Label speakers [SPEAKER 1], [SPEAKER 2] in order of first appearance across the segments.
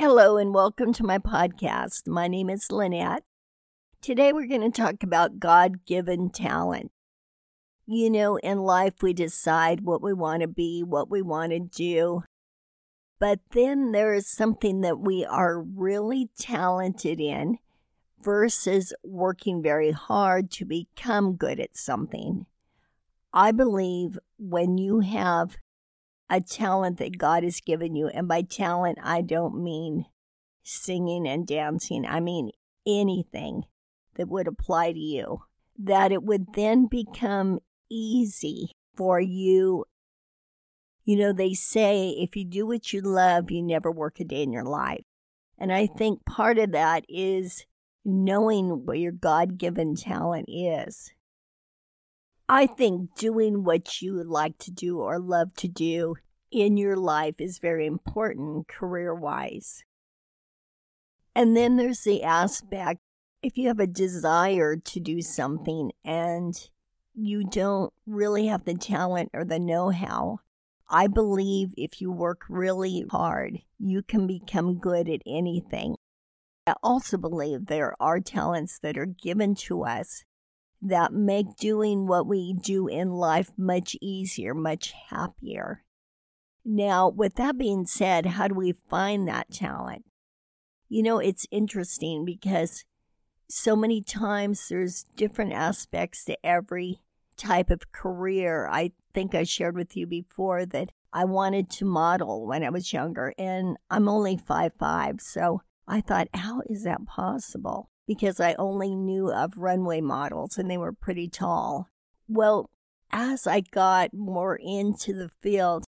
[SPEAKER 1] Hello, and welcome to my podcast. My name is Lynette. Today, we're going to talk about God given talent. You know, in life, we decide what we want to be, what we want to do. But then there is something that we are really talented in versus working very hard to become good at something. I believe when you have a talent that God has given you. And by talent, I don't mean singing and dancing, I mean anything that would apply to you. That it would then become easy for you. You know, they say if you do what you love, you never work a day in your life. And I think part of that is knowing what your God given talent is. I think doing what you like to do or love to do in your life is very important career wise. And then there's the aspect if you have a desire to do something and you don't really have the talent or the know how, I believe if you work really hard, you can become good at anything. I also believe there are talents that are given to us that make doing what we do in life much easier, much happier. Now, with that being said, how do we find that talent? You know, it's interesting because so many times there's different aspects to every type of career. I think I shared with you before that I wanted to model when I was younger, and I'm only five five, so I thought, how is that possible? Because I only knew of runway models and they were pretty tall. Well, as I got more into the field,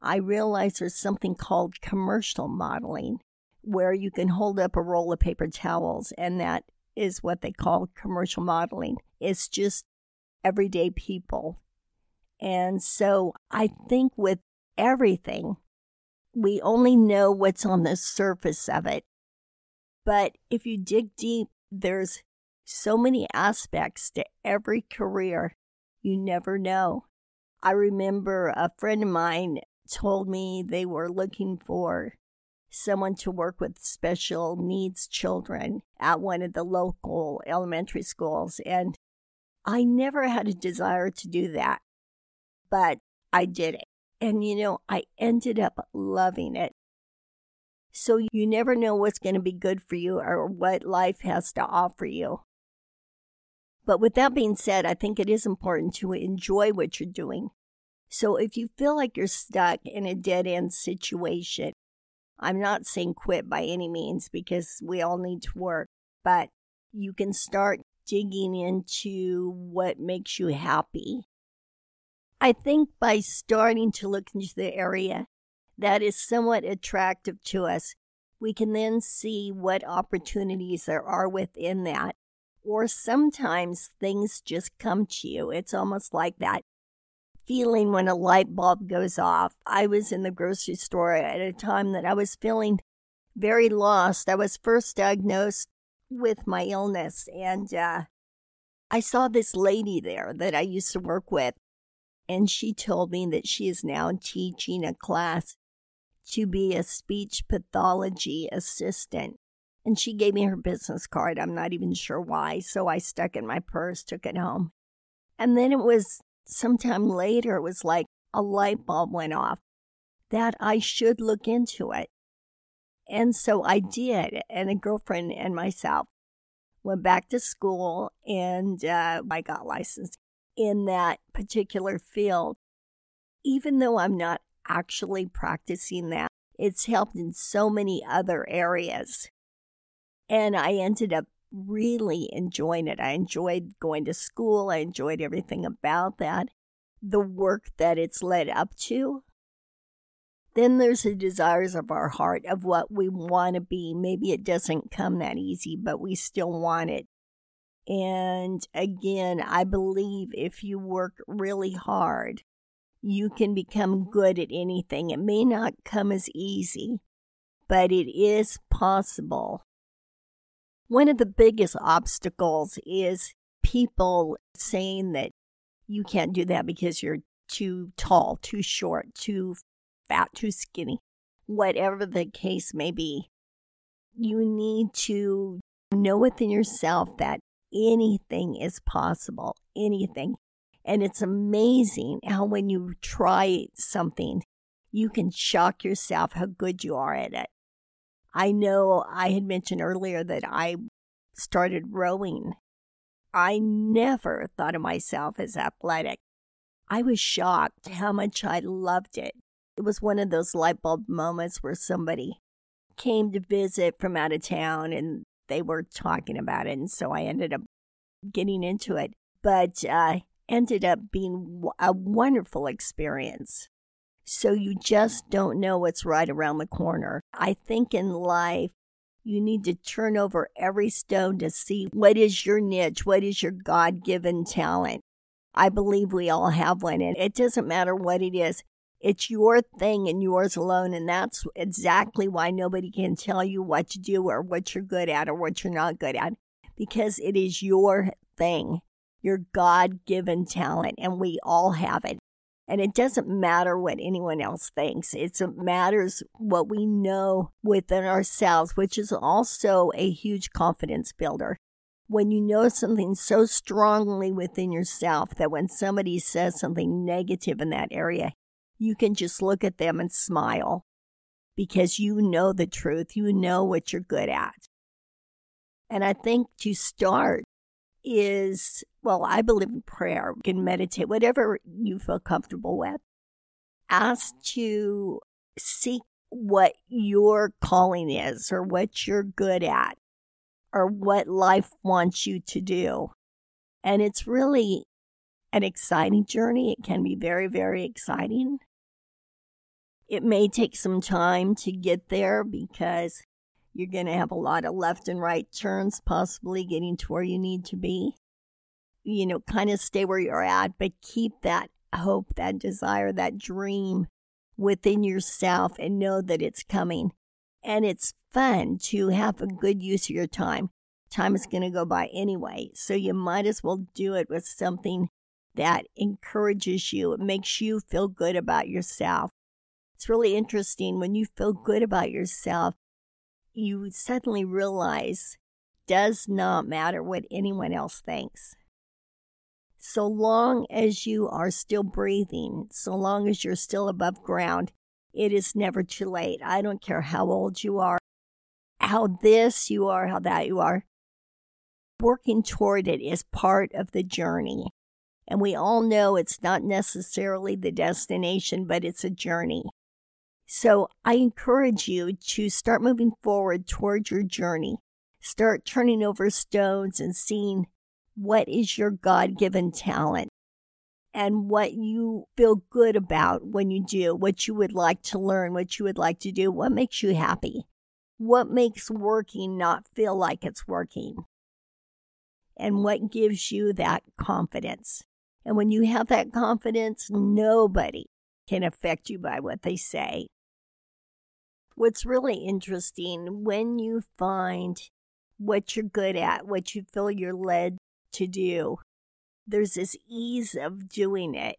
[SPEAKER 1] I realized there's something called commercial modeling where you can hold up a roll of paper towels and that is what they call commercial modeling. It's just everyday people. And so I think with everything, we only know what's on the surface of it. But if you dig deep, there's so many aspects to every career. You never know. I remember a friend of mine told me they were looking for someone to work with special needs children at one of the local elementary schools. And I never had a desire to do that, but I did it. And you know, I ended up loving it. So you never know what's going to be good for you or what life has to offer you. But with that being said, I think it is important to enjoy what you're doing. So if you feel like you're stuck in a dead end situation, I'm not saying quit by any means because we all need to work, but you can start digging into what makes you happy. I think by starting to look into the area that is somewhat attractive to us, we can then see what opportunities there are within that. Or sometimes things just come to you. It's almost like that feeling when a light bulb goes off. I was in the grocery store at a time that I was feeling very lost. I was first diagnosed with my illness, and uh, I saw this lady there that I used to work with, and she told me that she is now teaching a class to be a speech pathology assistant. And she gave me her business card. I'm not even sure why. So I stuck it in my purse, took it home. And then it was sometime later, it was like a light bulb went off that I should look into it. And so I did. And a girlfriend and myself went back to school and uh, I got licensed in that particular field. Even though I'm not actually practicing that. It's helped in so many other areas. And I ended up really enjoying it. I enjoyed going to school, I enjoyed everything about that, the work that it's led up to. Then there's the desires of our heart of what we want to be. Maybe it doesn't come that easy, but we still want it. And again, I believe if you work really hard, you can become good at anything. It may not come as easy, but it is possible. One of the biggest obstacles is people saying that you can't do that because you're too tall, too short, too fat, too skinny, whatever the case may be. you need to know within yourself that anything is possible, anything. And it's amazing how when you try something, you can shock yourself how good you are at it. I know I had mentioned earlier that I started rowing. I never thought of myself as athletic. I was shocked how much I loved it. It was one of those light bulb moments where somebody came to visit from out of town and they were talking about it. And so I ended up getting into it, but uh, ended up being a wonderful experience. So you just don't know what's right around the corner. I think in life, you need to turn over every stone to see what is your niche, what is your God given talent. I believe we all have one, and it doesn't matter what it is. It's your thing and yours alone. And that's exactly why nobody can tell you what to do or what you're good at or what you're not good at because it is your thing, your God given talent, and we all have it. And it doesn't matter what anyone else thinks. It matters what we know within ourselves, which is also a huge confidence builder. When you know something so strongly within yourself that when somebody says something negative in that area, you can just look at them and smile because you know the truth. You know what you're good at. And I think to start is, well, I believe in prayer. You can meditate, whatever you feel comfortable with. Ask to seek what your calling is or what you're good at or what life wants you to do. And it's really an exciting journey. It can be very, very exciting. It may take some time to get there because you're going to have a lot of left and right turns, possibly getting to where you need to be. You know, kind of stay where you're at, but keep that hope, that desire, that dream within yourself and know that it's coming. And it's fun to have a good use of your time. Time is going to go by anyway, so you might as well do it with something that encourages you, it makes you feel good about yourself. It's really interesting when you feel good about yourself, you suddenly realize does not matter what anyone else thinks. So long as you are still breathing, so long as you're still above ground, it is never too late. I don't care how old you are, how this you are, how that you are. Working toward it is part of the journey. And we all know it's not necessarily the destination, but it's a journey. So I encourage you to start moving forward towards your journey. Start turning over stones and seeing what is your God given talent and what you feel good about when you do, what you would like to learn, what you would like to do, what makes you happy, what makes working not feel like it's working, and what gives you that confidence. And when you have that confidence, nobody can affect you by what they say. What's really interesting when you find what you're good at, what you feel you're led to do, there's this ease of doing it.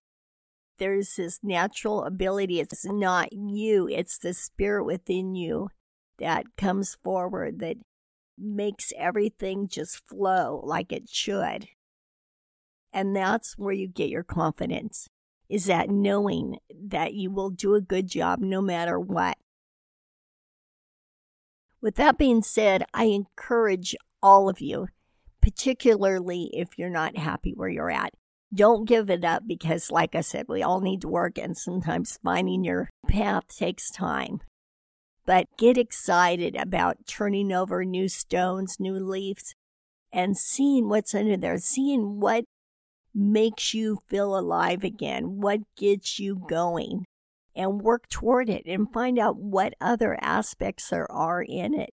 [SPEAKER 1] There's this natural ability. It's not you, it's the spirit within you that comes forward that makes everything just flow like it should. And that's where you get your confidence is that knowing that you will do a good job no matter what. With that being said, I encourage all of you, particularly if you're not happy where you're at, don't give it up because, like I said, we all need to work, and sometimes finding your path takes time. But get excited about turning over new stones, new leaves, and seeing what's under there, seeing what makes you feel alive again, what gets you going and work toward it and find out what other aspects there are in it.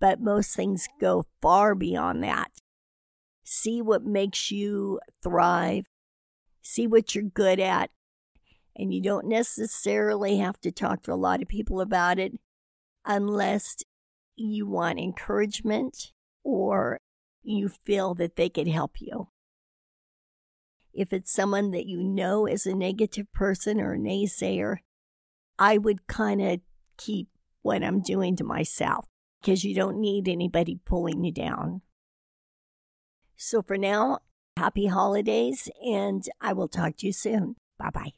[SPEAKER 1] But most things go far beyond that. See what makes you thrive, see what you're good at, and you don't necessarily have to talk to a lot of people about it unless you want encouragement or you feel that they could help you. If it's someone that you know is a negative person or a naysayer, I would kind of keep what I'm doing to myself. because you don't need anybody pulling you down. So for now, happy holidays, and I will talk to you soon. Bye bye.